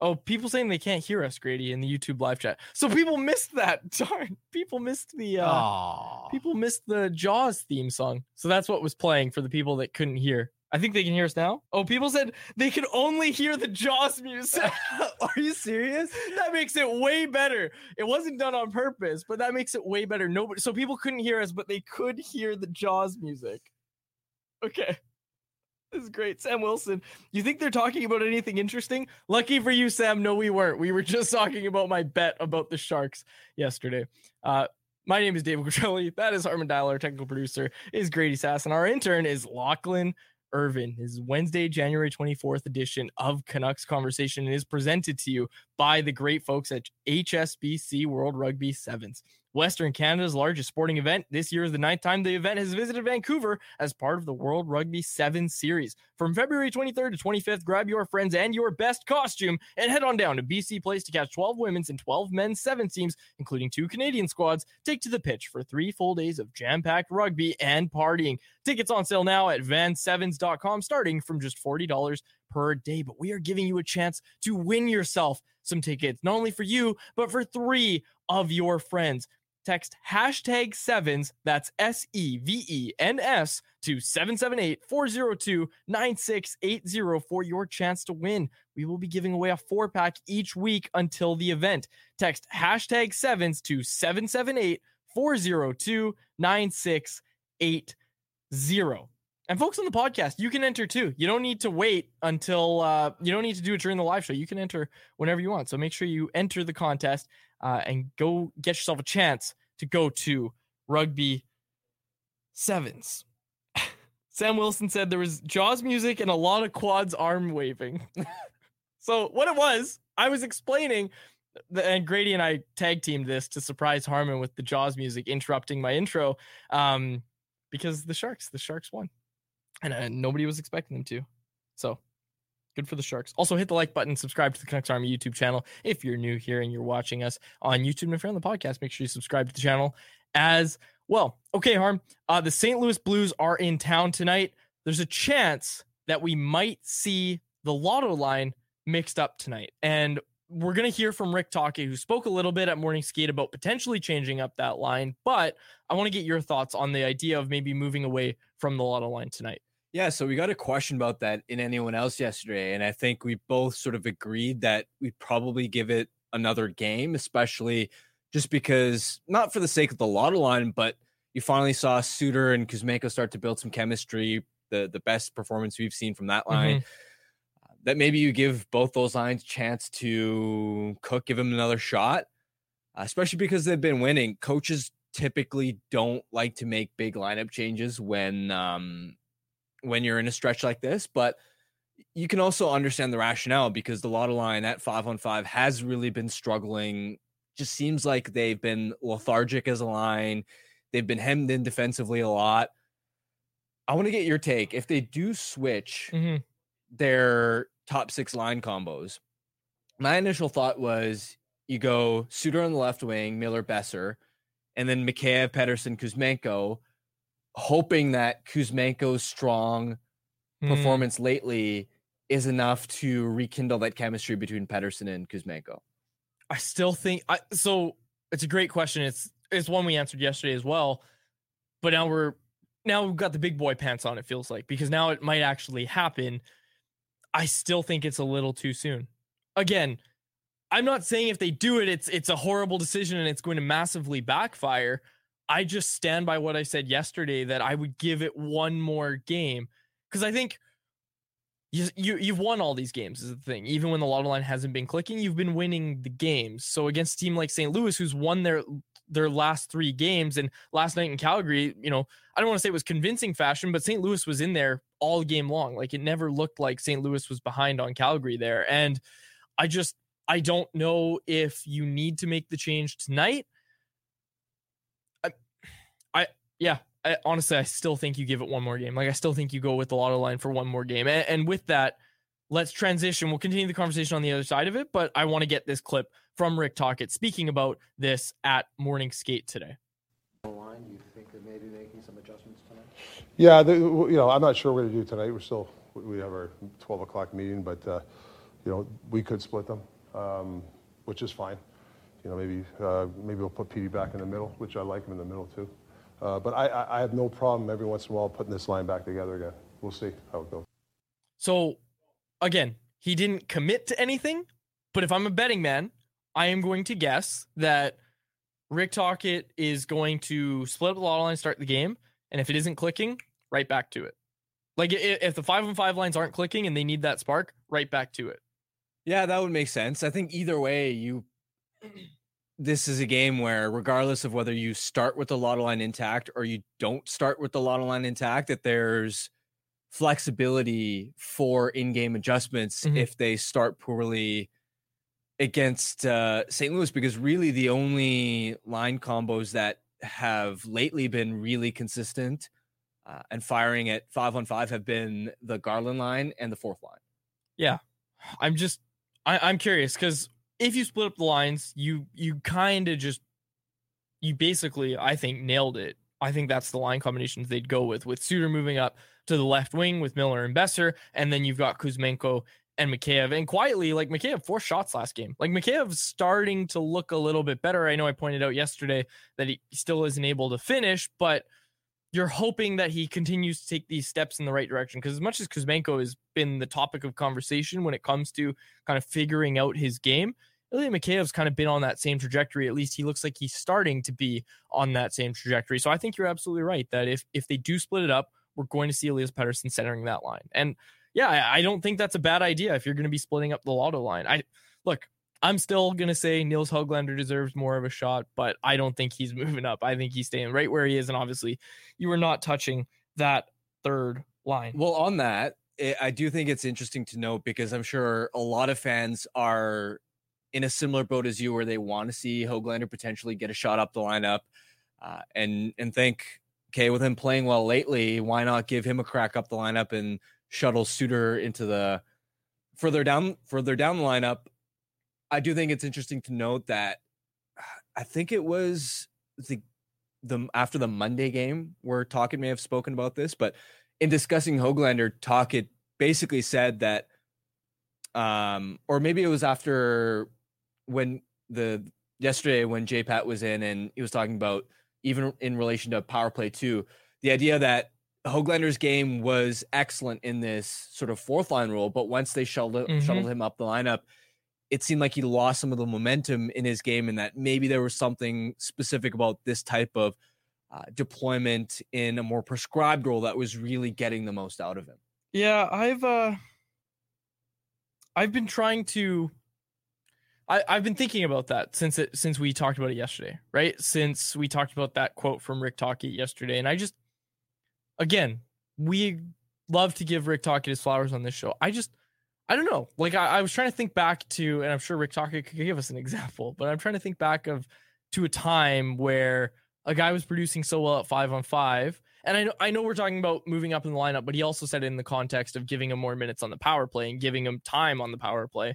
Oh, people saying they can't hear us, Grady, in the YouTube live chat. So people missed that. Darn, people missed the uh Aww. people missed the Jaws theme song. So that's what was playing for the people that couldn't hear. I think they can hear us now. Oh, people said they can only hear the Jaws music. Are you serious? that makes it way better. It wasn't done on purpose, but that makes it way better. Nobody, so people couldn't hear us, but they could hear the Jaws music. Okay. This is great. Sam Wilson, you think they're talking about anything interesting? Lucky for you, Sam. No, we weren't. We were just talking about my bet about the Sharks yesterday. Uh, my name is David Quadrelli. That is Harman Dayal. Our technical producer is Grady Sas. And our intern is Lachlan Irvin. Is Wednesday, January 24th edition of Canucks Conversation and is presented to you by the great folks at HSBC World Rugby Sevens. Western Canada's largest sporting event. This year is the ninth time the event has visited Vancouver as part of the World Rugby 7 series. From February 23rd to 25th, grab your friends and your best costume and head on down to BC Place to catch 12 women's and 12 men's seven teams, including two Canadian squads, take to the pitch for three full days of jam packed rugby and partying. Tickets on sale now at van7s.com, starting from just $40 per day. But we are giving you a chance to win yourself some tickets, not only for you, but for three of your friends text hashtag sevens, that's S E V E N S, to 778 402 9680 for your chance to win. We will be giving away a four pack each week until the event. Text hashtag sevens to 778 402 9680. And folks on the podcast, you can enter too. You don't need to wait until uh, you don't need to do it during the live show. You can enter whenever you want. So make sure you enter the contest uh, and go get yourself a chance to go to rugby sevens. Sam Wilson said there was Jaws music and a lot of quads arm waving. so what it was, I was explaining, and Grady and I tag teamed this to surprise Harman with the Jaws music interrupting my intro, um, because the Sharks, the Sharks won, and uh, nobody was expecting them to. So good for the Sharks. Also, hit the like button, subscribe to the Canucks Army YouTube channel if you're new here and you're watching us on YouTube. And if you're on the podcast, make sure you subscribe to the channel as well. Okay, Harm. Uh, the St. Louis Blues are in town tonight. There's a chance that we might see the lotto line mixed up tonight. And we're going to hear from Rick Tocchet, who spoke a little bit at Morning Skate about potentially changing up that line. But I want to get your thoughts on the idea of maybe moving away from the lotto line tonight. Yeah, so we got a question about that in anyone else yesterday, and I think we both sort of agreed that we'd probably give it another game, especially just because not for the sake of the lotto line, but you finally saw Suter and Kuzmenko start to build some chemistry, the the best performance we've seen from that line. Mm-hmm. That maybe you give both those lines a chance to cook, give them another shot, especially because they've been winning. Coaches typically don't like to make big lineup changes when um, when you're in a stretch like this, but you can also understand the rationale because the Lotto line at five on five has really been struggling. Just seems like they've been lethargic as a line. They've been hemmed in defensively a lot. I want to get your take. If they do switch mm-hmm. their top six line combos, my initial thought was you go Suter on the left wing, Miller Boeser, and then Mikheyev, Pettersson, Kuzmenko hoping that Kuzmenko's strong mm. performance lately is enough to rekindle that chemistry between Pettersson and Kuzmenko. I still think I so it's a great question. It's it's one we answered yesterday as well. But now we're now we've got the big boy pants on, it feels like, because now it might actually happen. I still think it's a little too soon. Again, I'm not saying if they do it, it's it's a horrible decision and it's going to massively backfire. I just stand by what I said yesterday that I would give it one more game because I think you, you you've won all these games is the thing. Even when the lotto line hasn't been clicking, you've been winning the games. So against a team like St. Louis, who's won their their last three games, and last night in Calgary, you know, I don't want to say it was convincing fashion, but St. Louis was in there all game long. Like it never looked like St. Louis was behind on Calgary there, and I just I don't know if you need to make the change tonight yeah, I, honestly, I still think you give it one more game. Like I still think you go with the lotto line for one more game. And, and with that, let's transition. We'll continue the conversation on the other side of it, but I want to get this clip from Rick Tocchet speaking about this at Morning Skate today. Line, you think of maybe making some adjustments tonight? Yeah, the, you know, I'm not sure what we're going to do tonight. We're still we have our 12 o'clock meeting, but uh, you know, we could split them, um, which is fine. You know, maybe uh, maybe we'll put Petey back in the middle, which I like him in the middle too. Uh, but I, I have no problem every once in a while putting this line back together again. We'll see how it goes. So, again, he didn't commit to anything, but if I'm a betting man, I am going to guess that Rick Tocchet is going to split up the lotto line, start the game, and if it isn't clicking, right back to it. Like if the five on five lines aren't clicking and they need that spark, right back to it. Yeah, that would make sense. I think either way, you this is a game where, regardless of whether you start with the lotto line intact or you don't start with the lotto line intact, that there's flexibility for in-game adjustments mm-hmm. if they start poorly against uh, St. Louis, because really the only line combos that have lately been really consistent uh, and firing at five on five have been the Garland line and the fourth line. Yeah, I'm just I, I'm curious because if you split up the lines, you you kind of just you basically I think nailed it. I think that's the line combinations they'd go with with Suter moving up to the left wing with Miller and Boeser, and then you've got Kuzmenko and Mikheyev. And quietly, like Mikheyev, four shots last game. Like Mikheyev's starting to look a little bit better. I know I pointed out yesterday that he still isn't able to finish, but you're hoping that he continues to take these steps in the right direction. Because as much as Kuzmenko has been the topic of conversation when it comes to kind of figuring out his game, Ilya Mikheyev's kind of been on that same trajectory. At least he looks like he's starting to be on that same trajectory. So I think you're absolutely right that if if they do split it up, we're going to see Elias Pettersson centering that line. And yeah, I, I don't think that's a bad idea if you're going to be splitting up the lotto line. I look, I'm still gonna say Nils Hoglander deserves more of a shot, but I don't think he's moving up. I think he's staying right where he is, and obviously, you are not touching that third line. Well, on that, I do think it's interesting to note because I'm sure a lot of fans are in a similar boat as you, where they want to see Hoglander potentially get a shot up the lineup, uh, and and think, okay, with him playing well lately, why not give him a crack up the lineup and shuttle Suter into the further down further down the lineup I do think it's interesting to note that I think it was the the after the Monday game where Tocchet may have spoken about this, but in discussing Hoglander, Tocchet basically said that, um, or maybe it was after when the yesterday when J Pat was in and he was talking about even in relation to power play too, the idea that Hoglander's game was excellent in this sort of fourth line role, but once they shuttled, Mhm. shuttled him up the lineup, it seemed like he lost some of the momentum in his game, and that maybe there was something specific about this type of uh, deployment in a more prescribed role that was really getting the most out of him. Yeah, I've uh I've been trying to I, I've been thinking about that since it since we talked about it yesterday, right? Since we talked about that quote from Rick Tocchet yesterday. And I just again, we love to give Rick Tocchet his flowers on this show. I just I don't know. Like I, I was trying to think back to, and I'm sure Rick Tocchet could give us an example, but I'm trying to think back of to a time where a guy was producing so well at five on five. And I know I know we're talking about moving up in the lineup, but he also said it in the context of giving him more minutes on the power play and giving him time on the power play.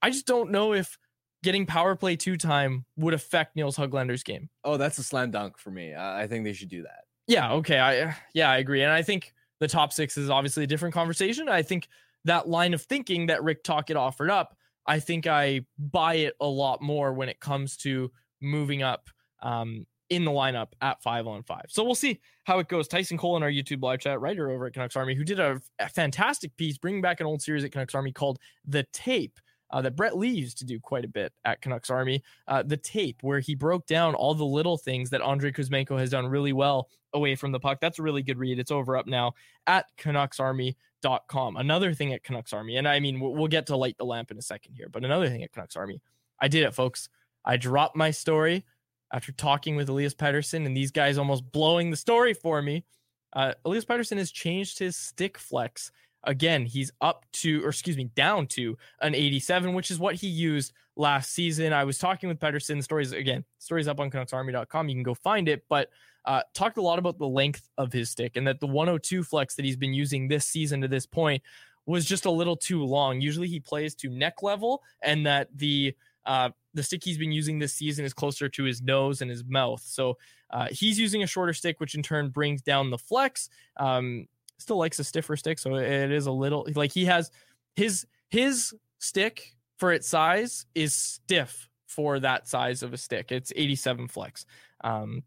I just don't know if getting power play two time would affect Nils Hoglander's game. Oh, that's a slam dunk for me. I, I think they should do that. Yeah, okay. I yeah, I agree. And I think the top six is obviously a different conversation. I think that line of thinking that Rick Tocchet offered up, I think I buy it a lot more when it comes to moving up um, in the lineup at five on five. So we'll see how it goes. Tyson Cole in our YouTube live chat, writer over at Canucks Army, who did a, a fantastic piece bringing back an old series at Canucks Army called The Tape. Uh, that Brett Lee used to do quite a bit at Canucks Army, uh, the tape where he broke down all the little things that Andrei Kuzmenko has done really well away from the puck. That's a really good read. It's over up now at CanucksArmy.com. Another thing at Canucks Army, and I mean, we'll, we'll get to light the lamp in a second here, but another thing at Canucks Army, I did it, folks. I dropped my story after talking with Elias Pettersson, and these guys almost blowing the story for me. Uh, Elias Pettersson has changed his stick flex. Again, he's up to, or excuse me, down to an 87, which is what he used last season. I was talking with Pettersson. Stories again, stories up on CanucksArmy.com. You can go find it, but uh, talked a lot about the length of his stick and that the 102 flex that he's been using this season to this point was just a little too long. Usually he plays to neck level, and that the uh, the stick he's been using this season is closer to his nose and his mouth. So uh, he's using a shorter stick, which in turn brings down the flex. Um, still likes a stiffer stick, so it is a little like he has his his stick for its size is stiff for that size of a stick. It's 87 flex. Um,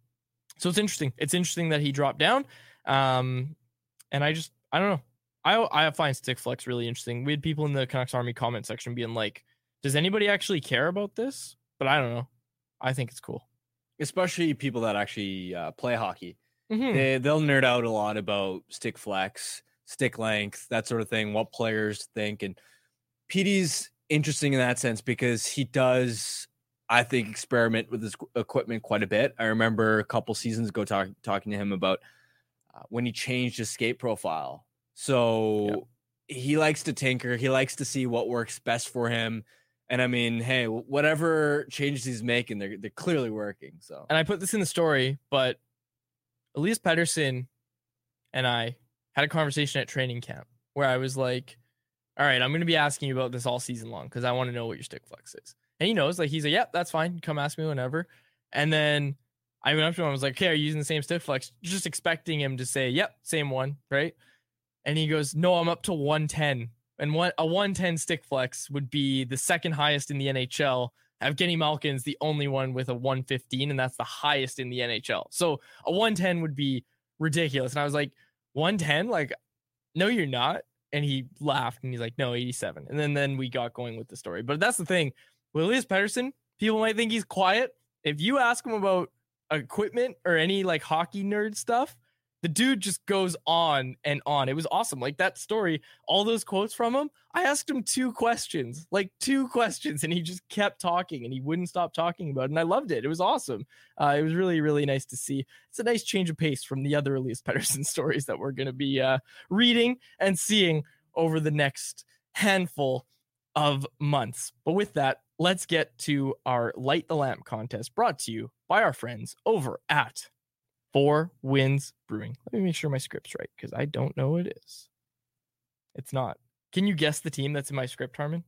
so it's interesting. It's interesting that he dropped down. Um, and I just I don't know. I I find stick flex really interesting. We had people in the Canucks Army comment section being like, "Does anybody actually care about this?" But I don't know. I think it's cool. Especially people that actually uh, play hockey. Mhm. They, they'll nerd out a lot about stick flex, stick length, that sort of thing, what players think. And Petey's interesting in that sense because he does, I think, experiment with his equipment quite a bit. I remember a couple seasons ago talk, talking to him about uh, when he changed his skate profile. So he likes to tinker, he likes to see what works best for him. And I mean, hey, whatever changes he's making, they're, they're clearly working. So and I put this in the story, but Elias Pettersson and I had a conversation at training camp where I was like, all right, I'm going to be asking you about this all season long because I want to know what your stick flex is. And he knows, like, he's like, yep, that's fine. Come ask me whenever. And then I went up to him. I was like, okay, are you using the same stick flex? Just expecting him to say, yep, same one. Right. And he goes, no, I'm up to 110. And one, a 110 stick flex would be the second highest in the NHL. Evgeny Malkin's the only one with a 115, and that's the highest in the NHL. So a 110 would be ridiculous. And I was like, 110? Like, no, you're not. And he laughed and he's like, no, 87. And then then we got going with the story. But that's the thing. With Elias Pettersson, people might think he's quiet. If you ask him about equipment or any like hockey nerd stuff, the dude just goes on and on. It was awesome. Like that story, all those quotes from him. I asked him two questions, like two questions, and he just kept talking and he wouldn't stop talking about it. And I loved it. It was awesome. Uh, it was really, really nice to see. It's a nice change of pace from the other Elias Pettersson stories that we're going to be uh, reading and seeing over the next handful of months. But with that, let's get to our Light the Lamp contest brought to you by our friends over at Four Winds Brewing. Let me make sure my script's right because I don't know it is. It's not. Can you guess the team that's in my script, Harman?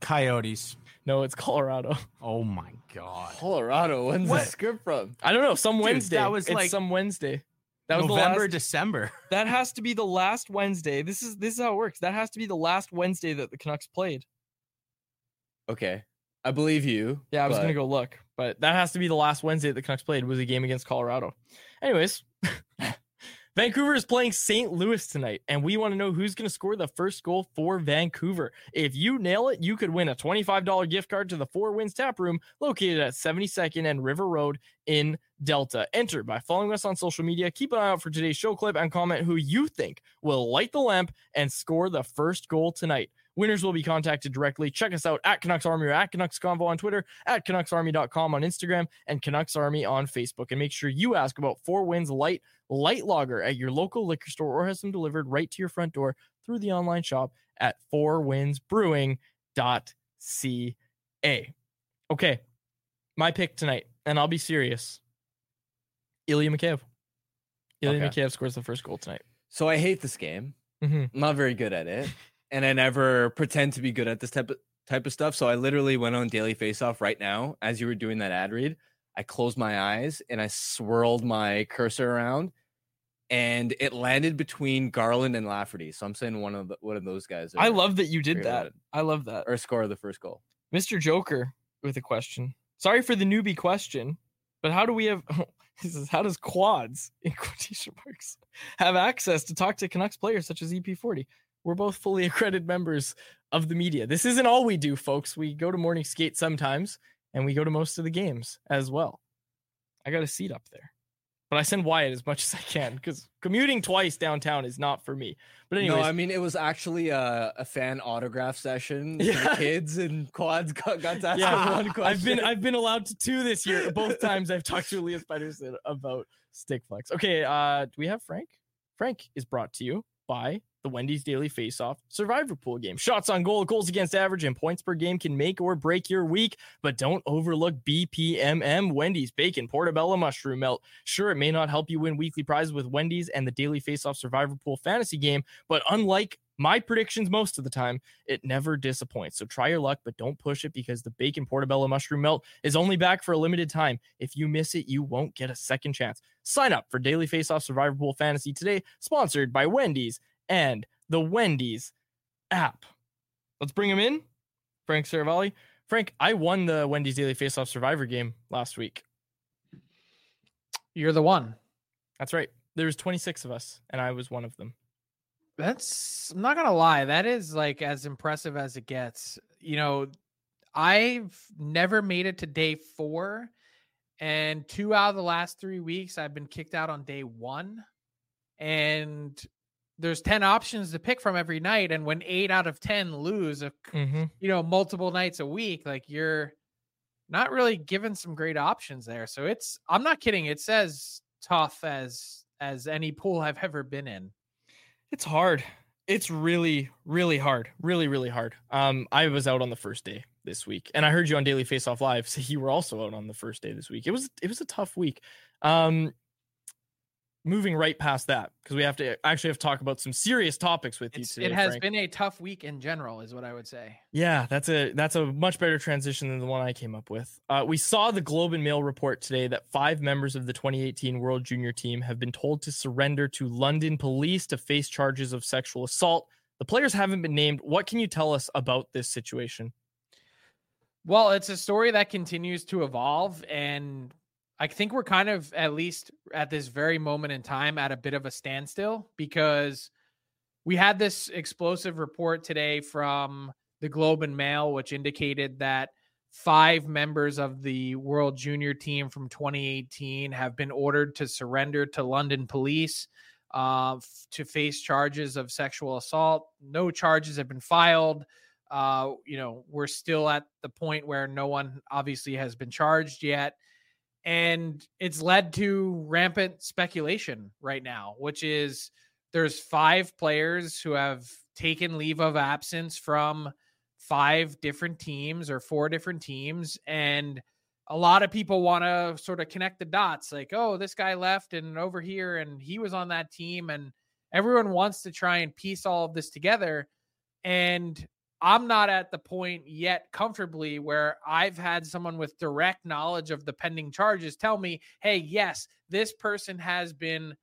Coyotes. No, it's Colorado. Oh my god. Colorado, when's What? the script from? I don't know. Some Dude, Wednesday. that was it's like some Wednesday. That was November, the last, December. That has to be the last Wednesday. This is this is how it works. That has to be the last Wednesday that the Canucks played. Okay. I believe you. Yeah, I was but- gonna go look, but that has to be the last Wednesday that the Canucks played was a game against Colorado. Anyways, Vancouver is playing St. Louis tonight, and we want to know who's gonna score the first goal for Vancouver. If you nail it, you could win a $25 gift card to the Four Winds Tap Room located at 72nd and River Road in Delta. Enter by following us on social media. Keep an eye out for today's show clip and comment who you think will light the lamp and score the first goal tonight. Winners will be contacted directly. Check us out at Canucks Army or at Canucks Convo on Twitter, at CanucksArmy.com on Instagram, and Canucks Army on Facebook. And make sure you ask about Four Winds Light Light Lager at your local liquor store or has them delivered right to your front door through the online shop at fourwindsbrewing.ca. Okay, my pick tonight, and I'll be serious. Ilya Mikheyev. Ilya Okay. Mikheyev scores the first goal tonight. So I hate this game. hmm I'm not very good at it, and I never pretend to be good at this type of type of stuff. So I literally went on Daily Faceoff right now as you were doing that ad read. I closed my eyes and I swirled my cursor around, and it landed between Garland and Lafferty. So I'm saying one of the, one of those guys. I love that you did that. I love that. or score the first goal. Mr. Joker with a question. Sorry for the newbie question, but how do we have this is how does quads in quotation marks have access to talk to Canucks players such as EP40? We're both fully accredited members of the media. This isn't all we do, folks. We go to morning skate sometimes and we go to most of the games as well. I got a seat up there. But I send Wyatt as much as I can because commuting twice downtown is not for me. But anyway, no, I mean it was actually a, a fan autograph session Yeah. kids and quads got, got to ask yeah, one question. I've been I've been allowed to two this year. Both times I've talked to Elias Pettersson about stick flex. Okay, uh, do we have Frank? Frank is brought to you by the Wendy's Daily Faceoff Survivor Pool game. Shots on goal, goals against average, and points per game can make or break your week. But don't overlook BPMM Wendy's Bacon Portobello Mushroom Melt. Sure, it may not help you win weekly prizes with Wendy's and the Daily Faceoff Survivor Pool fantasy game, but unlike my predictions most of the time, it never disappoints. So try your luck, but don't push it because the bacon portobello mushroom melt is only back for a limited time. If you miss it, you won't get a second chance. Sign up for Daily Face Off Survivor Pool Fantasy today, sponsored by Wendy's and the Wendy's app. Let's bring him in. Frank Seravalli. Frank, I won the Wendy's Daily Face Off Survivor game last week. You're the one. That's right. There was 26 of us, and I was one of them. That's I'm not gonna lie, that is like as impressive as it gets. You know, I've never made it to day four, and two out of the last three weeks I've been kicked out on day one. And there's 10 options to pick from every night. And when eight out of 10 lose, a, Mm-hmm. you know, multiple nights a week, like you're not really given some great options there. So it's I'm not kidding, it's as tough as as any pool I've ever been in. It's hard. It's really, really hard. Really, really hard. Um, I was out on the first day this week, and I heard you on Daily Face Off Live. So you were also out on the first day this week. It was it was a tough week. Um, moving right past that because we have to actually have to talk about some serious topics with you It's, today. it has Frank. been a tough week in general, is what I would say. Yeah, that's a that's a much better transition than the one I came up with. Uh, we saw the Globe and Mail report today that five members of the 2018 World Junior Team have been told to surrender to London police to face charges of sexual assault. The players haven't been named. What can you tell us about this situation? Well, it's a story that continues to evolve, and I think we're kind of at least at this very moment in time at a bit of a standstill because we had this explosive report today from the Globe and Mail, which indicated that five members of the World Junior team from 2018 have been ordered to surrender to London police uh, f- to face charges of sexual assault. No charges have been filed. Uh, you know, we're still at the point where no one obviously has been charged yet. And it's led to rampant speculation right now, which is there's five players who have taken leave of absence from five different teams or four different teams. And a lot of people want to sort of connect the dots like, oh, this guy left and over here and he was on that team. And everyone wants to try and piece all of this together. And I'm not at the point yet comfortably where I've had someone with direct knowledge of the pending charges tell me, hey, yes, this person has been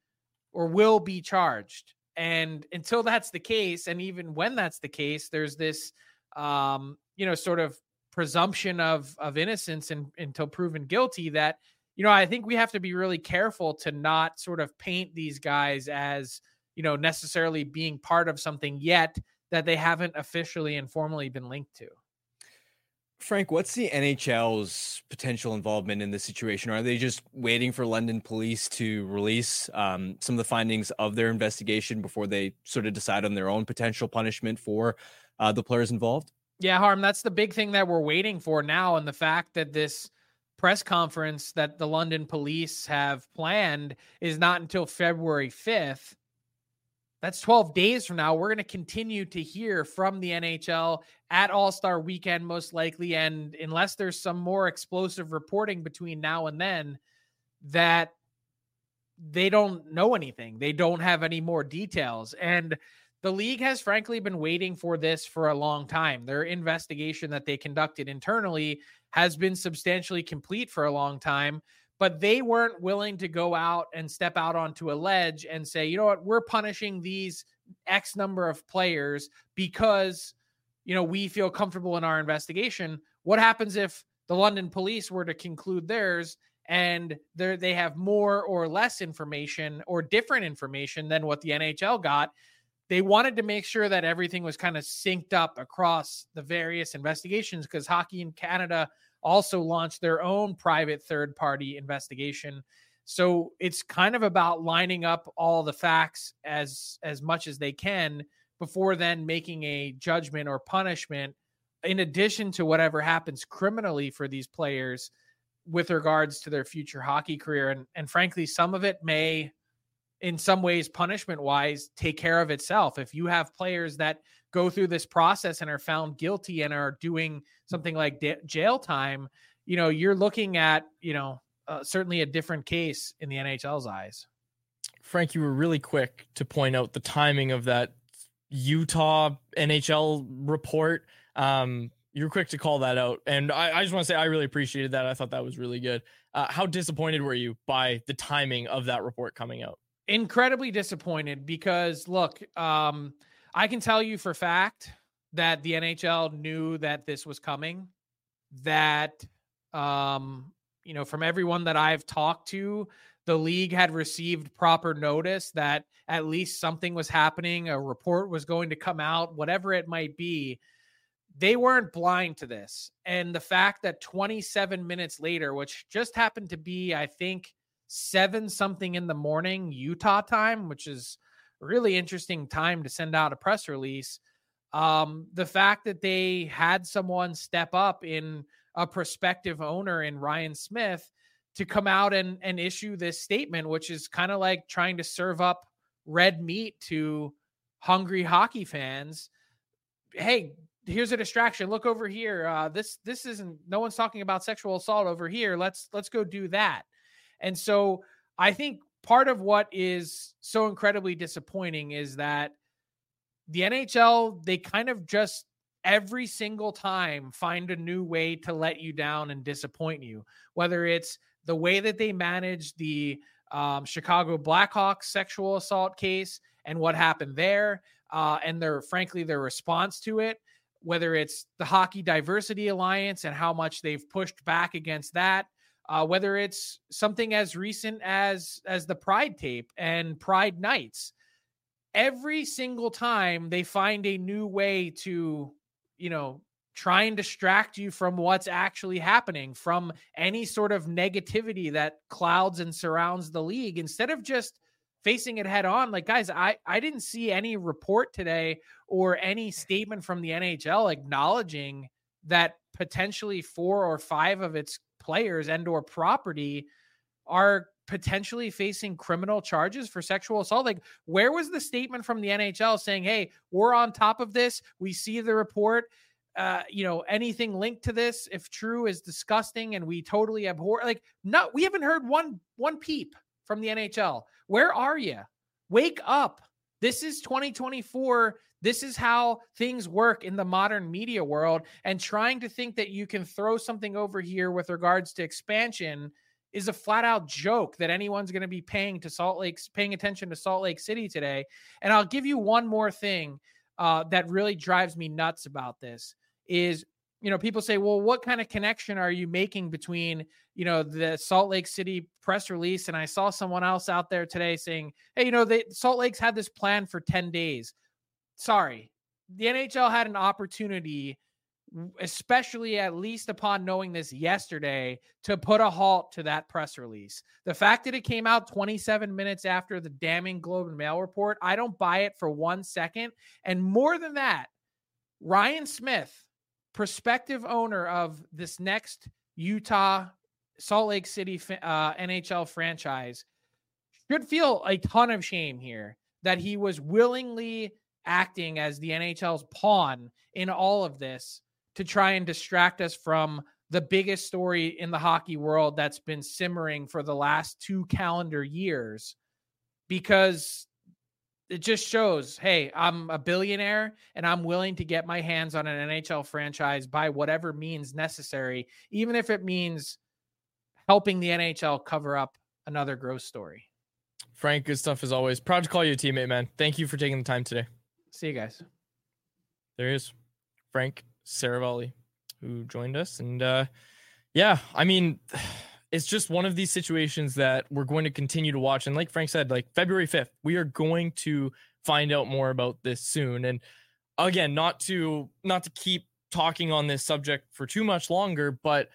or will be charged. And until that's the case, and even when that's the case, there's this, um, you know, sort of presumption of of innocence and, until proven guilty that you know i think we have to be really careful to not sort of paint these guys as you know necessarily being part of something yet that they haven't officially and formally been linked to Frank, what's the NHL's potential involvement in this situation? Are they just waiting for London police to release um, some of the findings of their investigation before they sort of decide on their own potential punishment for uh, the players involved? Yeah, Harm, that's the big thing that we're waiting for now. And the fact that this press conference that the London police have planned is not until February 5th. That's 12 days from now. We're going to continue to hear from the NHL at All Star weekend, most likely. And unless there's some more explosive reporting between now and then, that they don't know anything. They don't have any more details. And the league has frankly been waiting for this for a long time. Their investigation that they conducted internally has been substantially complete for a long time but they weren't willing to go out and step out onto a ledge and say, you know what, we're punishing these X number of players because, you know, we feel comfortable in our investigation. What happens if the London police were to conclude theirs and they have more or less information or different information than what the NHL got? They wanted to make sure that everything was kind of synced up across the various investigations because hockey in Canada also launched their own private third party investigation. So it's kind of about lining up all the facts as as much as they can before then making a judgment or punishment in addition to whatever happens criminally for these players with regards to their future hockey career and and frankly some of it may in some ways punishment wise take care of itself if you have players that go through this process and are found guilty and are doing something like da- jail time, you know, you're looking at, you know, uh, certainly a different case in the NHL's eyes. Frank, you were really quick to point out the timing of that Utah NHL report. Um, you were quick to call that out. And I, I just want to say I really appreciated that. I thought that was really good. Uh, how disappointed were you by the timing of that report coming out? Incredibly disappointed because look, um, I can tell you for fact that the NHL knew that this was coming. That, um, you know, from everyone that I've talked to, the league had received proper notice that at least something was happening, a report was going to come out, whatever it might be. They weren't blind to this. And the fact that 27 minutes later, which just happened to be, I think, seven something in the morning, Utah time, which is really interesting time to send out a press release. Um, the fact that they had someone step up in a prospective owner in Ryan Smith to come out and, and issue this statement, which is kind of like trying to serve up red meat to hungry hockey fans. Hey, here's a distraction. Look over here. Uh, this this isn't. No one's talking about sexual assault over here. Let's let's go do that. And so I think part of what is so incredibly disappointing is that the NHL, they kind of just every single time find a new way to let you down and disappoint you, whether it's the way that they manage the um, Chicago Blackhawks sexual assault case and what happened there, uh, and their frankly their response to it, whether it's the Hockey Diversity Alliance and how much they've pushed back against that, uh, whether it's something as recent as as the Pride tape and Pride nights. Every single time they find a new way to, you know, try and distract you from what's actually happening, from any sort of negativity that clouds and surrounds the league, instead of just facing it head on. Like, guys, I, I didn't see any report today or any statement from the NHL acknowledging that potentially four or five of its players and or property are potentially facing criminal charges for sexual assault? Like where was the statement from the NHL saying hey we're on top of this. We see the report. Uh, you know anything linked to this? If true is disgusting and we totally abhor like no we haven't heard one one peep from the NHL where are you wake up this is 2024 this is how things work in the modern media world. And trying to think that you can throw something over here with regards to expansion is a flat out joke that anyone's going to be paying to Salt Lake, paying attention to Salt Lake City today. And I'll give you one more thing uh, that really drives me nuts about this is you know, people say, well, what kind of connection are you making between, you know, the Salt Lake City press release? And I saw someone else out there today saying, hey, you know, they Salt Lake's had this plan for 10 days. Sorry. The NHL had an opportunity, especially at least upon knowing this yesterday, to put a halt to that press release. The fact that it came out 27 minutes after the damning Globe and Mail report, I don't buy it for one second. And more than that, Ryan Smith, prospective owner of this next Utah Salt Lake City uh, NHL franchise should feel a ton of shame here that he was willingly acting as the NHL's pawn in all of this to try and distract us from the biggest story in the hockey world that's been simmering for the last two calendar years because it just shows hey i'm a billionaire and i'm willing to get my hands on an nhl franchise by whatever means necessary even if it means helping the nhl cover up another gross story. Frank good stuff as always. Proud to call you a teammate man. Thank you for taking the time today. See you guys. There is. Frank seravalli who joined us. And uh yeah i mean it's just one of these situations that we're going to continue to watch. And like Frank said, like February 5th, we are going to find out more about this soon. And again, not to not to keep talking on this subject for too much longer, but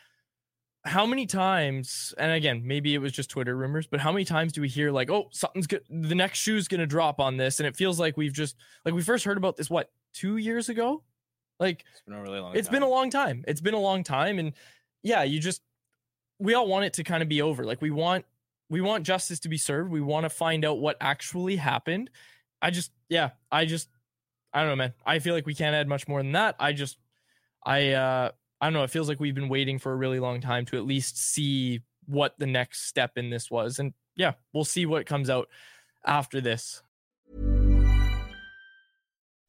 how many times, and again, maybe it was just Twitter rumors, but how many times do we hear like, oh, something's good, the next shoe's gonna drop on this, and it feels like we've just like we first heard about this what two years ago, like it's been a really long. It's time. been a long time. It's been a long time, and yeah, you just we all want it to kind of be over. Like we want we want justice to be served. We want to find out what actually happened. I just yeah, I just I don't know, man. I feel like we can't add much more than that. I just I uh I don't know, it feels like we've been waiting for a really long time to at least see what the next step in this was. And yeah, we'll see what comes out after this.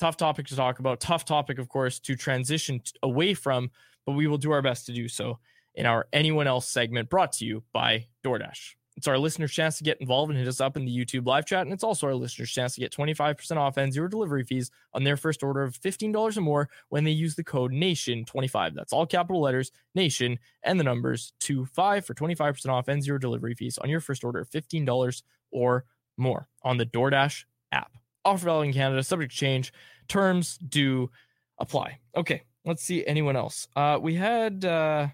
Tough topic to talk about. Tough topic, of course, to transition t- away from, but we will do our best to do so in our anyone else segment brought to you by DoorDash. It's our listeners' chance to get involved and hit us up in the YouTube live chat. And it's also our listeners' chance to get 25% off and zero delivery fees on their first order of $15 or more when they use the code NATION25. That's all capital letters, NATION, and the numbers 25 for 25% off and zero delivery fees on your first order of $15 or more on the DoorDash app. Offer valid in Canada, subject to change. Terms do apply. Okay, let's see anyone else. Uh, we had uh,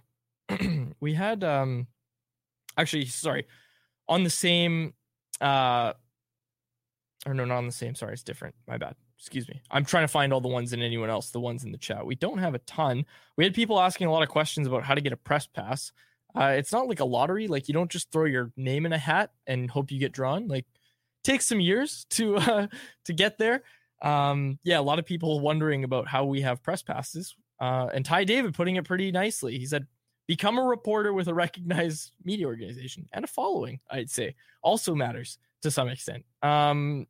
we had um, actually sorry on the same uh, or no, not on the same. Sorry, it's different. My bad. Excuse me. I'm trying to find all the ones in anyone else, the ones in the chat. We don't have a ton. We had people asking a lot of questions about how to get a press pass. Uh, it's not like a lottery. Like you don't just throw your name in a hat and hope you get drawn. Like takes some years to uh, to get there. Um, yeah, a lot of people wondering about how we have press passes. Uh, and Ty David putting it pretty nicely. He said, become a reporter with a recognized media organization and a following, I'd say, also matters to some extent. Um,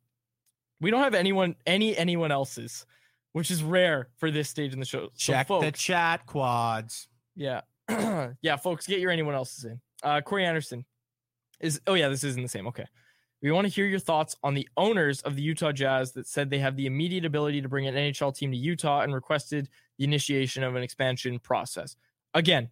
we don't have anyone, any anyone else's, which is rare for this stage in the show. So, Check the chat quads. yeah, yeah, folks, get your anyone else's in. Uh, Corey Anderson is. Oh yeah, this isn't the same. Okay. We want to hear your thoughts on the owners of the Utah Jazz that said they have the immediate ability to bring an NHL team to Utah and requested the initiation of an expansion process. Again,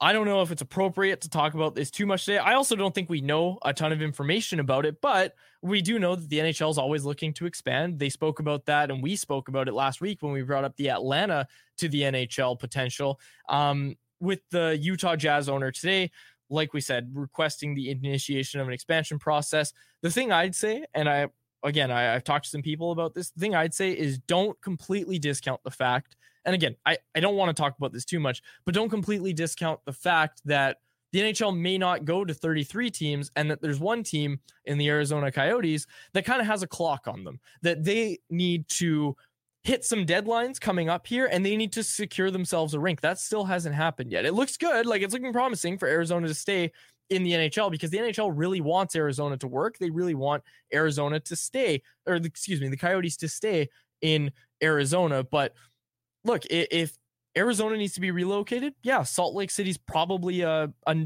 I don't know if it's appropriate to talk about this too much today. I also don't think we know a ton of information about it, but we do know that the NHL is always looking to expand. They spoke about that, and we spoke about it last week when we brought up the Atlanta to the NHL potential. Um, with the Utah Jazz owner today, like we said, requesting the initiation of an expansion process. The thing I'd say, and I again, I, I've talked to some people about this. The thing I'd say is don't completely discount the fact. And again, I, I don't want to talk about this too much, but don't completely discount the fact that the NHL may not go to 33 teams and that there's one team in the Arizona Coyotes that kind of has a clock on them that they need to hit some deadlines coming up here and they need to secure themselves a rink. That still hasn't happened yet. It looks good, like it's looking promising for Arizona to stay in the NHL because the NHL really wants Arizona to work. They really want Arizona to stay, or excuse me, the Coyotes to stay in Arizona. But look, if Arizona needs to be relocated, yeah, Salt Lake City's probably a a,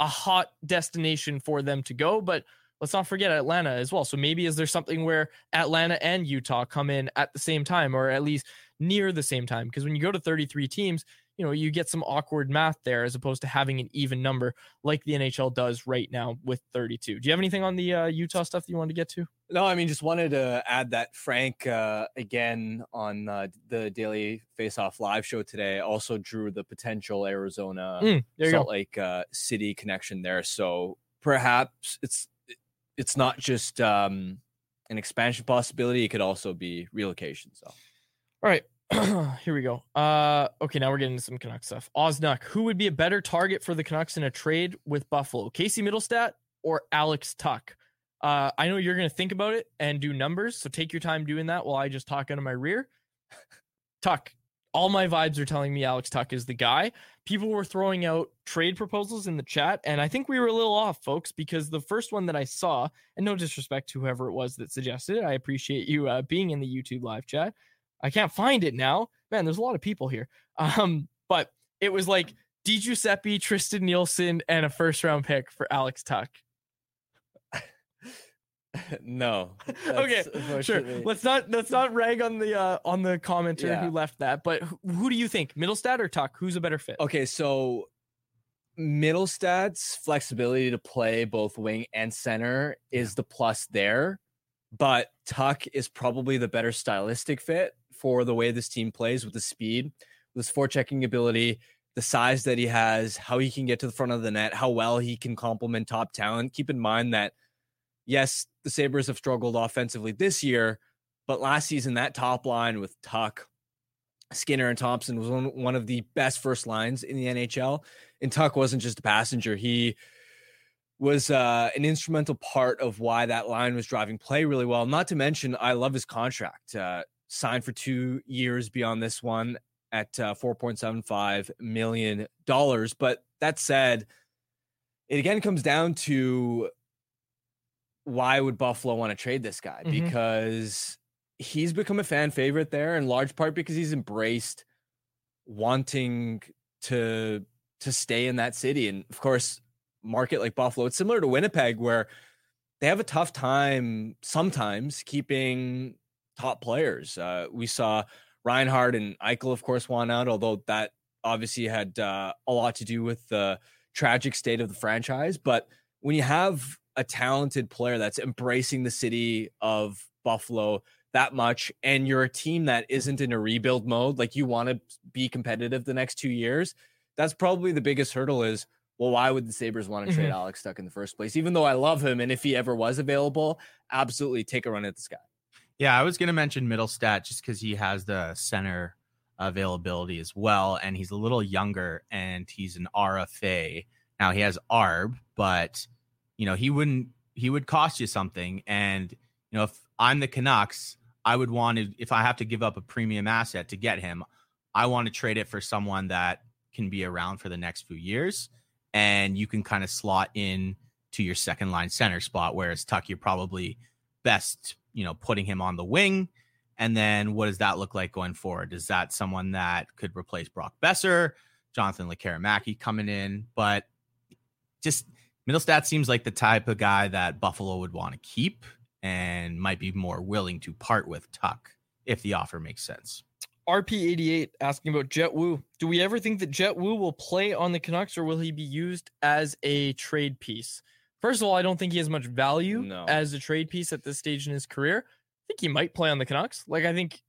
a hot destination for them to go, but let's not forget Atlanta as well. So maybe is there something where Atlanta and Utah come in at the same time or at least near the same time? Because when you go to 33 teams, you know, you get some awkward math there as opposed to having an even number like the NHL does right now with 32. Do you have anything on the uh, Utah stuff that you wanted to get to? No, I mean, just wanted to add that Frank, uh, again, on uh, the Daily Faceoff live show today, also drew the potential Arizona Mm, Salt go. Lake uh, City connection there. So perhaps it's it's not just um, an expansion possibility; it could also be relocation. So, All right. Here we go. Uh okay, now we're getting into some Canucks stuff. Osnuck, who would be a better target for the Canucks in a trade with Buffalo? Casey Mittelstadt or Alex Tuch? Uh I know you're gonna think about it and do numbers, so take your time doing that while I just talk out of my rear. Tuch, all my vibes are telling me Alex Tuch is the guy. People were throwing out trade proposals in the chat, and I think we were a little off, folks, because the first one that I saw, and no disrespect to whoever it was that suggested it, I appreciate you uh, being in the YouTube live chat. I can't find it now. Man, there's a lot of people here. Um, but it was like Di Giuseppe, Tristen Nielsen, and a first round pick for Alex Tuch. No. okay, sure. Let's not let's not rag on the uh, on the commenter Yeah. who left that. But who, who do you think, Mittelstadt or Tuch? Who's a better fit? Okay, so Mittelstadt's flexibility to play both wing and center is the plus there, but Tuch is probably the better stylistic fit for the way this team plays with the speed, with his forechecking ability, the size that he has, how he can get to the front of the net, how well he can complement top talent. Keep in mind that yes, the Sabres have struggled offensively this year, but last season that top line with Tuch, Skinner and Thompson was one, of the best first lines in the NHL. And Tuch wasn't just a passenger. He was uh, an instrumental part of why that line was driving play really well. Not to mention, I love his contract. Uh, signed for two years beyond this one at uh, $4.75 million. But that said, it again comes down to why would Buffalo want to trade this guy? Mhm. Because he's become a fan favorite there in large part because he's embraced wanting to to stay in that city and of course market like buffalo it's similar to winnipeg where they have a tough time sometimes keeping top players uh, we saw reinhart and eichel of course won out although that obviously had uh, a lot to do with the tragic state of the franchise but when you have a talented player that's embracing the city of buffalo that much and you're a team that isn't in a rebuild mode like you want to be competitive the next two years that's probably the biggest hurdle is well why would the sabres want to trade Mhm. alex Tuch in the first place even though i love him and if he ever was available absolutely take a run at this guy Yeah, I was going to mention Mittelstadt just because he has the center availability as well, and he's a little younger, and he's an RFA. Now he has ARB, but you know he wouldn't. He would cost you something, and you know if I'm the Canucks, I would want to. If I have to give up a premium asset to get him, I want to trade it for someone that can be around for the next few years, and you can kind of slot in to your second line center spot. Whereas Tuch you're probably best, you know, putting him on the wing. And then what does that look like going forward? Is that someone that could replace Brock Boeser, Jonathan Lekkerimaki coming in? But just Mittelstadt seems like the type of guy that Buffalo would want to keep and might be more willing to part with Tuch if the offer makes sense. RP88 asking about Jett Woo. Do we ever think that Jett Woo will play on the Canucks or will he be used as a trade piece? First of all, I don't think he has much value No. as a trade piece at this stage in his career. I think he might play on the Canucks. Like I think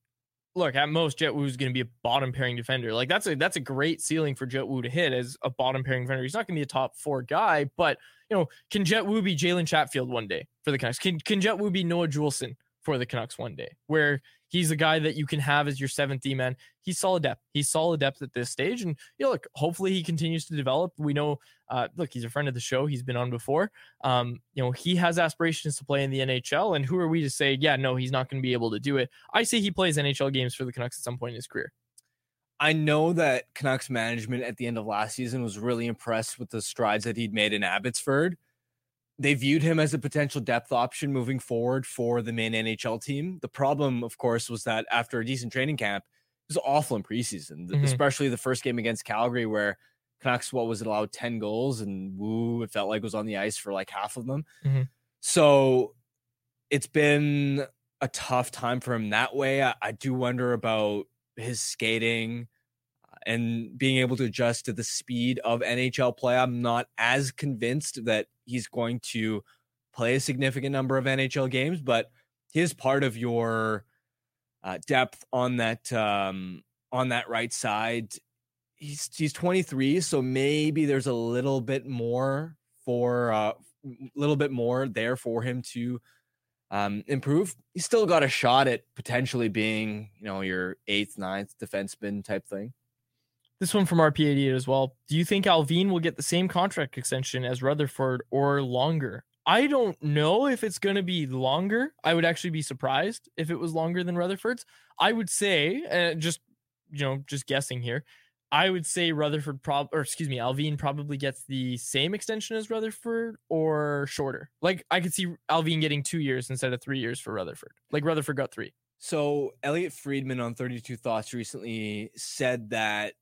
look, at most Jett is going to be a bottom pairing defender. Like that's a that's a great ceiling for Jett Woo to hit as a bottom pairing defender. He's not going to be a top 4 guy, but you know, can Jett Woo be Jalen Chatfield one day for the Canucks? Can can Jett Woo be Noah Juulsen for the Canucks one day? Where he's a guy that you can have as your seventh D man. He's solid depth. He's solid depth at this stage. And you know, look, hopefully he continues to develop. We know uh look, he's a friend of the show. He's been on before. Um, you know, he has aspirations to play in the NHL. And who are we to say, yeah, no, he's not going to be able to do it? I say he plays NHL games for the Canucks at some point in his career. I know that Canucks management at the end of last season was really impressed with the strides that he'd made in Abbotsford. They viewed him as a potential depth option moving forward for the main NHL team. The problem, of course, was that after a decent training camp, it was awful in preseason, Mhm. especially the first game against Calgary, where Canucks, what was it, allowed 10 goals, and woo, it felt like was on the ice for like half of them. Mhm. So it's been a tough time for him that way. I, I do wonder about his skating and being able to adjust to the speed of NHL play. I'm not as convinced that he's going to play a significant number of NHL games, but he is part of your uh, depth on that um, on that right side. He's he's 23, so maybe there's a little bit more for a uh, little bit more there for him to um, improve. He's still got a shot at potentially being, you know, your eighth, ninth defenseman type thing. This one from RP88 as well. Do you think Alvin will get the same contract extension as Rutherford or longer? I don't know if it's going to be longer. I would actually be surprised if it was longer than Rutherford's. I would say, uh, just you know, just guessing here. I would say Rutherford prob or excuse me, Alvin probably gets the same extension as Rutherford or shorter. Like I could see Alvin getting two years instead of three years for Rutherford. Like Rutherford got three. So Elliotte Friedman on 32 Thoughts recently said that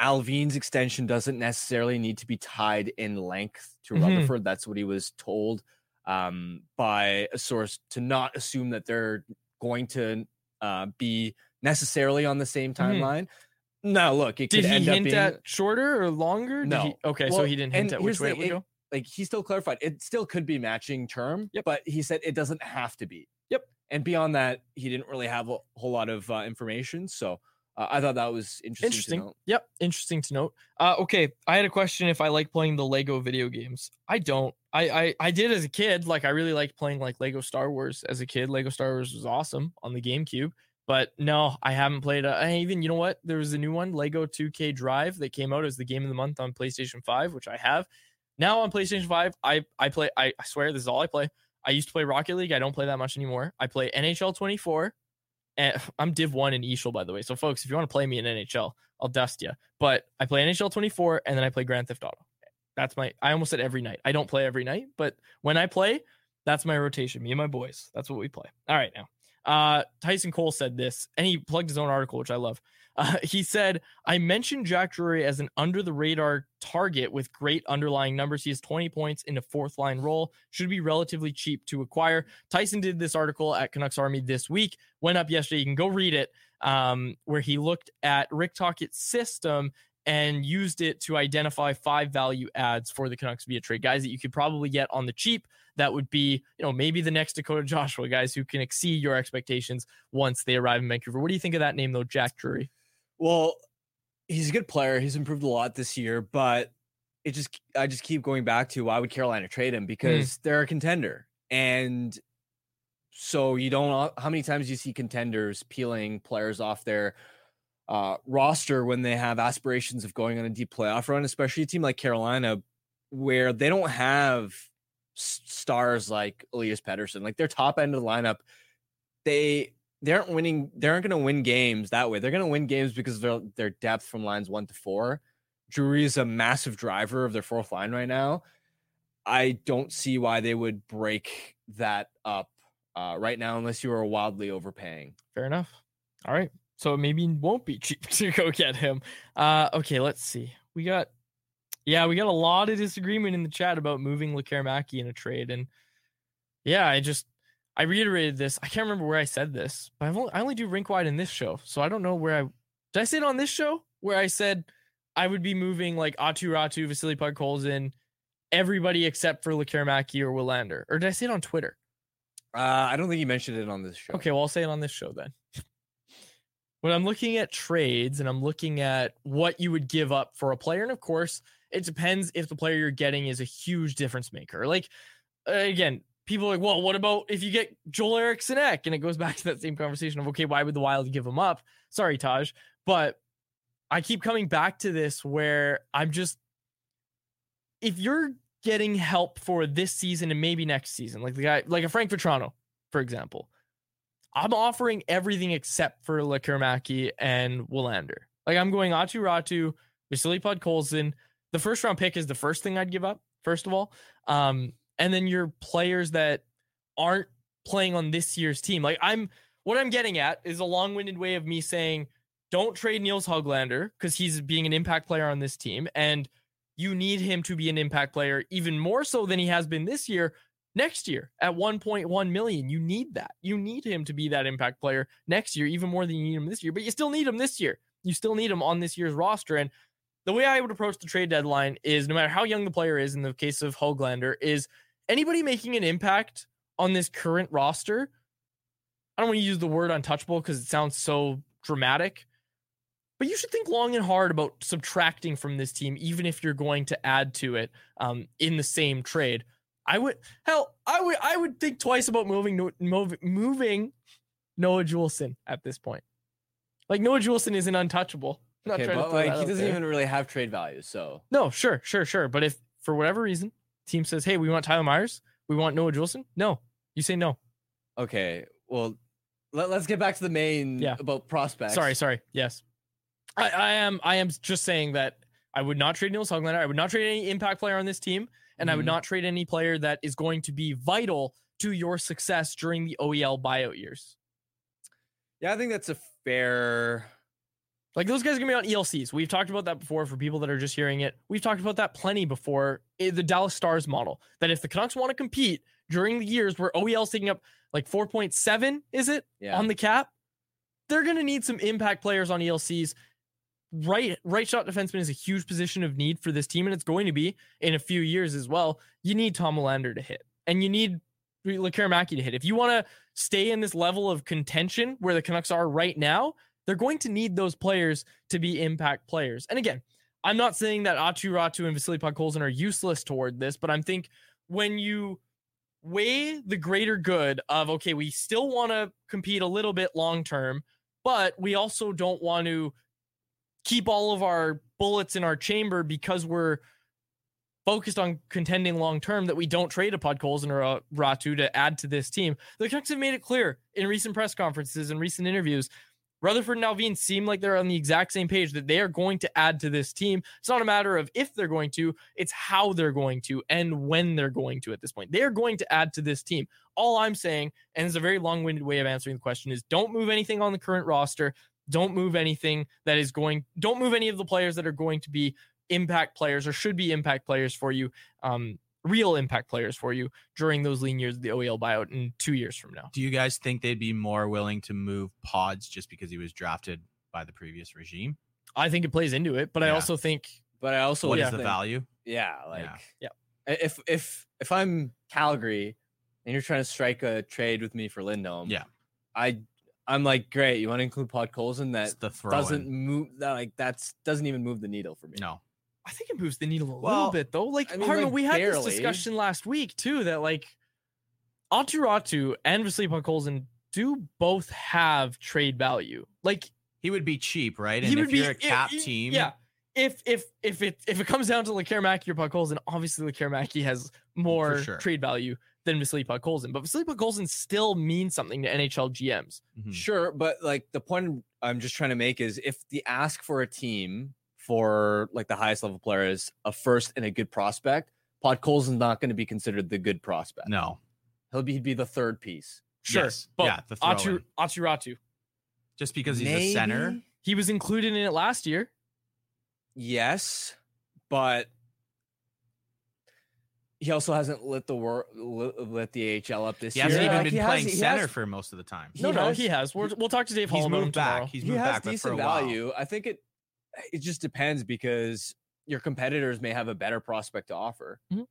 Alvin's extension doesn't necessarily need to be tied in length to Mhm. Rutherford. That's what he was told um, by a source to not assume that they're going to uh, be necessarily on the same Mhm. timeline. Now, look, it Did could he end up hint being at shorter or longer? No. he- okay, so he didn't hint at which way it would go. Like he still clarified, it still could be matching term. Yep. But he said it doesn't have to be. Yep. And beyond that, he didn't really have a whole lot of uh, information. So uh, I thought that was interesting. Interesting. Yep, interesting to note. Uh, okay, I had a question if I like playing the Lego video games. I don't. I, I I did as a kid. Like I really liked playing like Lego Star Wars as a kid. Lego Star Wars was awesome on the GameCube. But no, I haven't played. Uh, I even you know what? There was a new one, Lego 2K Drive, that came out as the game of the month on PlayStation 5, which I have. Now on PlayStation 5, I I play. I, I swear this is all I play. I used to play Rocket League. I don't play that much anymore. I play NHL 24 and I'm Div 1 in EASHL, by the way. So, folks, if you want to play me in NHL, I'll dust you. But I play NHL 24 and then I play Grand Theft Auto. That's my, I almost said every night. I don't play every night, but when I play, that's my rotation. Me and my boys. That's what we play. All right, now. Uh, Tyson Cole said this, and he plugged his own article, which I love. Uh, he said, I mentioned Jack Drury as an under the radar target with great underlying numbers. He has 20 points in a fourth line role, should be relatively cheap to acquire. Tyson did this article at Canucks Army this week, went up yesterday. You can go read it, um, where he looked at Rick Tocchet's system and used it to identify five value adds for the Canucks via trade guys that you could probably get on the cheap. That would be, you know, maybe the next Dakota Joshua guys who can exceed your expectations once they arrive in Vancouver. What do you think of that name, though, Jack Drury? Well, he's a good player. He's improved a lot this year, but it just I just keep going back to why would Carolina trade him because they're a contender. And so you don't how many times do you see contenders peeling players off their uh, roster when they have aspirations of going on a deep playoff run, especially a team like Carolina where they don't have stars like Elias Pettersson. Like their top end of the lineup, they they aren't winning. They aren't going to win games that way. They're going to win games because their their depth from lines one to four. Drury is a massive driver of their fourth line right now. I don't see why they would break that up uh, right now unless you are wildly overpaying. Fair enough. All right. So it maybe won't be cheap to go get him. Uh, okay, let's see. We got, yeah, we got a lot of disagreement in the chat about moving Lekkerimaki in a trade, and yeah, I just I reiterated this. I can't remember where I said this, but I've only, I only do rink wide in this show, so I don't know where I did. I say it on this show where I said I would be moving like Aatu Räty, Vasily Podkolzin, everybody except for Lekkerimaki or Willander, or did I say it on Twitter? Uh, I don't think you mentioned it on this show. Okay, well I'll say it on this show then. when I'm looking at trades and I'm looking at what you would give up for a player, and of course, it depends if the player you're getting is a huge difference maker. Like again, people are like, well, what about if you get Joel Eriksson Ek? And it goes back to that same conversation of okay, why would the Wild give him up? Sorry, Taj, but I keep coming back to this where I'm just if you're getting help for this season and maybe next season, like the guy, like a Frank Vatrano, for example, I'm offering everything except for Lekkerimaki and Willander. Like I'm going Aatu Räty, Vasily Podkolzin. The first round pick is the first thing I'd give up, first of all. Um, and then your players that aren't playing on this year's team. Like I'm what I'm getting at is a long-winded way of me saying don't trade Nils Hoglander because he's being an impact player on this team. And you need him to be an impact player even more so than he has been this year next year at 1.1 million you need that you need him to be that impact player next year even more than you need him this year but you still need him this year you still need him on this year's roster and the way i would approach the trade deadline is no matter how young the player is in the case of Hoglander is anybody making an impact on this current roster i don't want to use the word untouchable because it sounds so dramatic but you should think long and hard about subtracting from this team, even if you're going to add to it um, in the same trade. I would hell, I would I would think twice about moving move, moving Noah Juulsen at this point. Like Noah Juulsen isn't untouchable. I'm okay, but like he doesn't there. even really have trade value. So no, sure, sure, sure. But if for whatever reason team says, "Hey, we want Tyler Myers, we want Noah Juulsen," no, you say no. Okay, well, let, us get back to the main yeah. about prospects. Sorry, sorry. Yes. I, I am I am just saying that I would not trade Nils Hoglander. I would not trade any impact player on this team, and mm-hmm. I would mm-hmm. not trade any player that is going to be vital to your success during the OEL buyout years. Yeah, I think that's a fair. Like those guys are gonna be on ELCs. We've talked about that before for people that are just hearing it. We've talked about that plenty before. The Dallas Stars model that if the Canucks want to compete during the years where OEL's taking up like 4.7, is it yeah. on the cap? They're gonna need some impact players on ELCs right right shot defenseman is a huge position of need for this team, and it's going to be in a few years as well. You need Tom Willander to hit, and you need Lekkerimaki to hit. If you want to stay in this level of contention where the Canucks are right now, they're going to need those players to be impact players. And again, I'm not saying that Aatu Räty and Vasily Podkolzin are useless toward this, but I'm think when you weigh the greater good of okay, we still want to compete a little bit long term, but we also don't want to keep all of our bullets in our chamber because we're focused on contending long term that we don't trade a Podkolzin or a Räty to add to this team. The Canucks have made it clear in recent press conferences and recent interviews. Rutherford and Alvin seem like they're on the exact same page that they are going to add to this team. It's not a matter of if they're going to, it's how they're going to and when they're going to at this point. They are going to add to this team. All I'm saying, and it's a very long winded way of answering the question, is don't move anything on the current roster. Don't move anything that is going, don't move any of the players that are going to be impact players or should be impact players for you, um, real impact players for you during those lean years of the OEL buyout in two years from now. Do you guys think they'd be more willing to move Pods just because he was drafted by the previous regime? I think it plays into it, but yeah. I also think, but I also, what yeah, is the think, value? Yeah. Like, yeah. yeah. If, if, if I'm Calgary and you're trying to strike a trade with me for Lindholm, yeah, I I'm like, great. You want to include Podkolzin? that doesn't move that like that's doesn't even move the needle for me. No. I think it moves the needle a well, little bit though. Like, I mean, Harman, like we had barely. this discussion last week too that like Aatu Räty and Vasily Podkolzin do both have trade value. Like he would be cheap, right? And if you're be, a cap it, team, yeah. If if if it if it comes down to Lekkerimaki or Podkolzin, obviously Lekkerimaki has more sure. trade value than Vasily Podkolzin. But Vasily Podkolzin still means something to NHL GMs. Mm-hmm. Sure, but like the point I'm just trying to make is if the ask for a team for like the highest level player is a first and a good prospect, Podkolzin is not going to be considered the good prospect. No, he'll be he'd be the third piece. Sure. Yes. But yeah, the Aatu, throw-in. Aatu Räty. just because he's a center. He was included in it last year. Yes, but he also hasn't lit the wor- lit, lit the AHL up this year. He year. hasn't even Like, been he has- playing center has- for most of the time. He no, no, has- he has. We're, we'll talk to Dave Hall He's about moved back. tomorrow. He's he moved has back, but for a decent while. value. I think it Eh, it just depends because your competitors may have a better prospect to offer. Mm-hmm.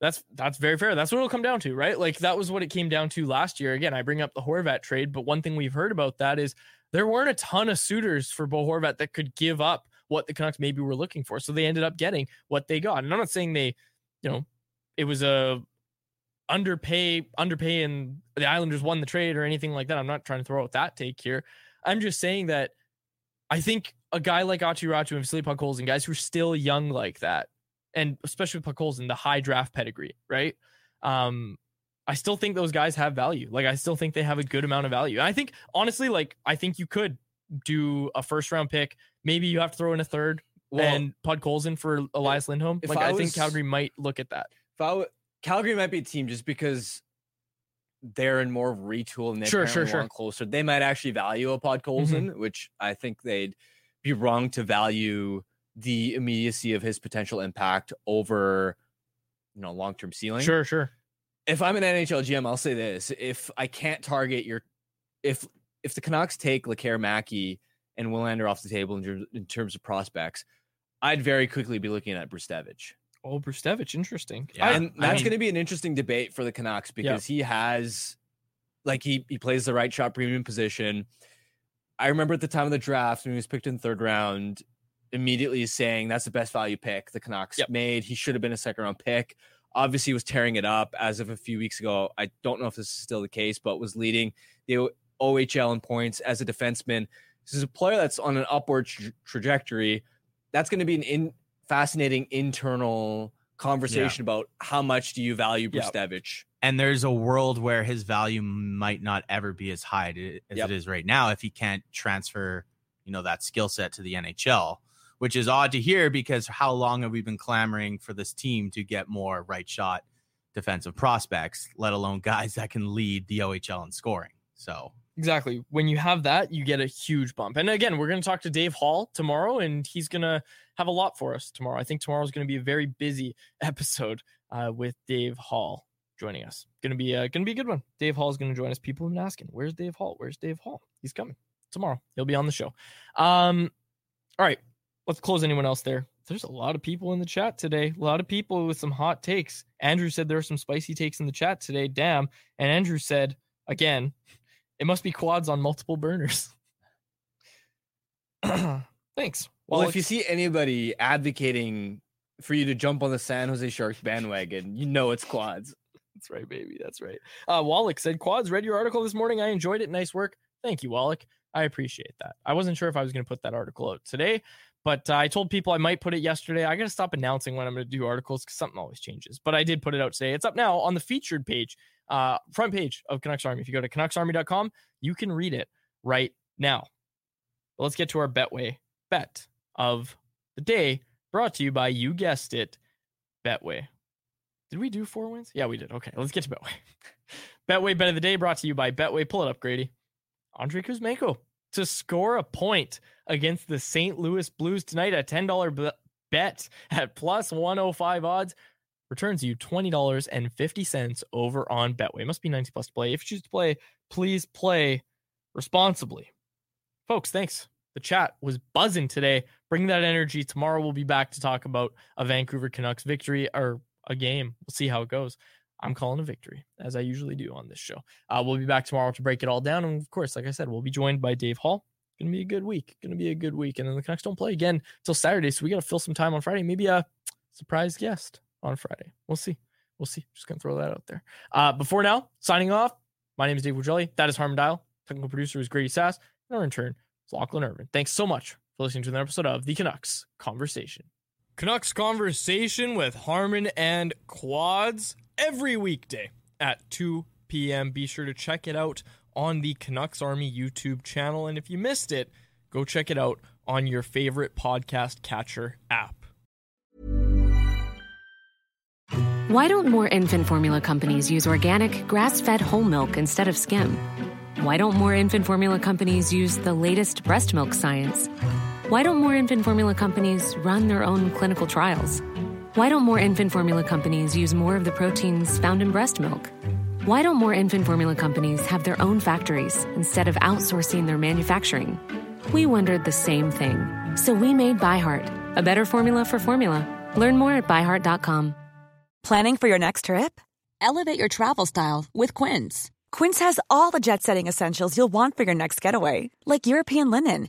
That's that's very fair. That's what it'll come down to, right? Like that was what it came down to last year. Again, I bring up the Horvat trade, but one thing we've heard about that is there weren't a ton of suitors for Bo Horvat that could give up what the Canucks maybe were looking for. So they ended up getting what they got. And I'm not saying they, you know, it was a underpay, underpay, and the Islanders won the trade or anything like that. I'm not trying to throw out that take here. I'm just saying that I think a guy like Aatu Räty and Vasily Podkolzin, guys who are still young like that, and especially with Podkolzin, the high draft pedigree, right? Um, I still think those guys have value. Like I still think they have a good amount of value. And I think honestly, like I think you could do a first round pick. Maybe you have to throw in a third Well, and Podkolzin for Elias Lindholm. Like I I, think Calgary might look at that. If I w- Calgary might be a team just because they're in more of retool and they Sure, sure, want closer. They might actually value a Podkolzin, mm-hmm. which I think they'd be wrong to value the immediacy of his potential impact over you know long term ceiling. Sure, sure. if I'm an NHL GM, I'll say this: if I can't target your, if if the Canucks take Lekkerimaki and Willander off the table in, in terms of prospects, I'd very quickly be looking at Brzustewicz. Oh, Brzustewicz, interesting. Yeah. I- and I that's mean- going to be an interesting debate for the Canucks because he has, like, he he plays the right shot premium position. I remember at the time of the draft when he was picked in third round, immediately saying that's the best value pick the Canucks Yep. made. He should have been a second round pick. Obviously, he was tearing it up as of a few weeks ago. I don't know if this is still the case, but was leading the OHL in points as a defenseman. This is a player that's on an upward tra- trajectory. That's going to be an in, fascinating internal conversation about how much do you value Yep. Brzustewicz. and there's a world where his value might not ever be as high to, as Yep. it is right now if he can't transfer you know that skill set to the NHL which is odd to hear because how long have we been clamoring for this team to get more right shot defensive prospects let alone guys that can lead the OHL in scoring so Exactly. When you have that, you get a huge bump. And again, we're going to talk to Dave Hall tomorrow, and he's going to have a lot for us tomorrow. I think tomorrow is going to be a very busy episode uh, with Dave Hall joining us. Going to be a going to be a good one. Dave Hall is going to join us. People have been asking, "Where's Dave Hall? Where's Dave Hall?" He's coming tomorrow. He'll be on the show. Um, all right, let's close. Anyone else there? There's a lot of people in the chat today. A lot of people with some hot takes. Andrew said there are some spicy takes in the chat today. Damn. And Andrew said again, it must be quads on multiple burners. Thanks. Well, if you see anybody advocating for you to jump on the San Jose Sharks bandwagon, you know it's quads. That's right, baby. That's right. Uh, Wallach said, Quads, read your article this morning. I enjoyed it. Nice work. Thank you, Wallach. I appreciate that. I wasn't sure if I was going to put that article out today, but uh, I told people I might put it yesterday. I got to stop announcing when I'm going to do articles because something always changes. But I did put it out today. It's up now on the featured page, uh, front page of Canucks Army. If you go to CanucksArmy.com, you can read it right now. But let's get to our Betway bet of the day, brought to you by, you guessed it, Betway. Did we do Four Winds? Yeah, we did. Okay, let's get to Betway. Betway bet of the day brought to you by Betway. Pull it up, Grady. Andrei Kuzmenko to score a point against the St. Louis Blues tonight A $10 b- bet at plus 105 odds returns you $20.50 over on Betway. Must be 90 plus to play. If you choose to play, please play responsibly. Folks, thanks. The chat was buzzing today. Bring that energy. Tomorrow we'll be back to talk about a Vancouver Canucks victory or a game. We'll see how it goes. I'm calling a victory, as I usually do on this show. Uh, we'll be back tomorrow to break it all down. And of course, like I said, we'll be joined by Dave Hall. It's gonna be a good week. Gonna be a good week. And then the Canucks don't play again until Saturday. So we gotta fill some time on Friday. Maybe a surprise guest on Friday. We'll see. We'll see. Just gonna throw that out there. Uh, before now, signing off. My name is Dave Quadrelli. That is Harman Dayal. Technical producer is Grady Sas. And our intern is Lachlan Irvin. Thanks so much for listening to another episode of the Canucks Conversation. Canucks conversation with Harman and Quads every weekday at 2 p.m. Be sure to check it out on the Canucks Army YouTube channel. And if you missed it, go check it out on your favorite podcast catcher app. Why don't more infant formula companies use organic, grass fed whole milk instead of skim? Why don't more infant formula companies use the latest breast milk science? Why don't more infant formula companies run their own clinical trials? Why don't more infant formula companies use more of the proteins found in breast milk? Why don't more infant formula companies have their own factories instead of outsourcing their manufacturing? We wondered the same thing. So we made ByHeart, a better formula for formula. Learn more at byheart.com. Planning for your next trip? Elevate your travel style with Quince. Quince has all the jet setting essentials you'll want for your next getaway, like European linen,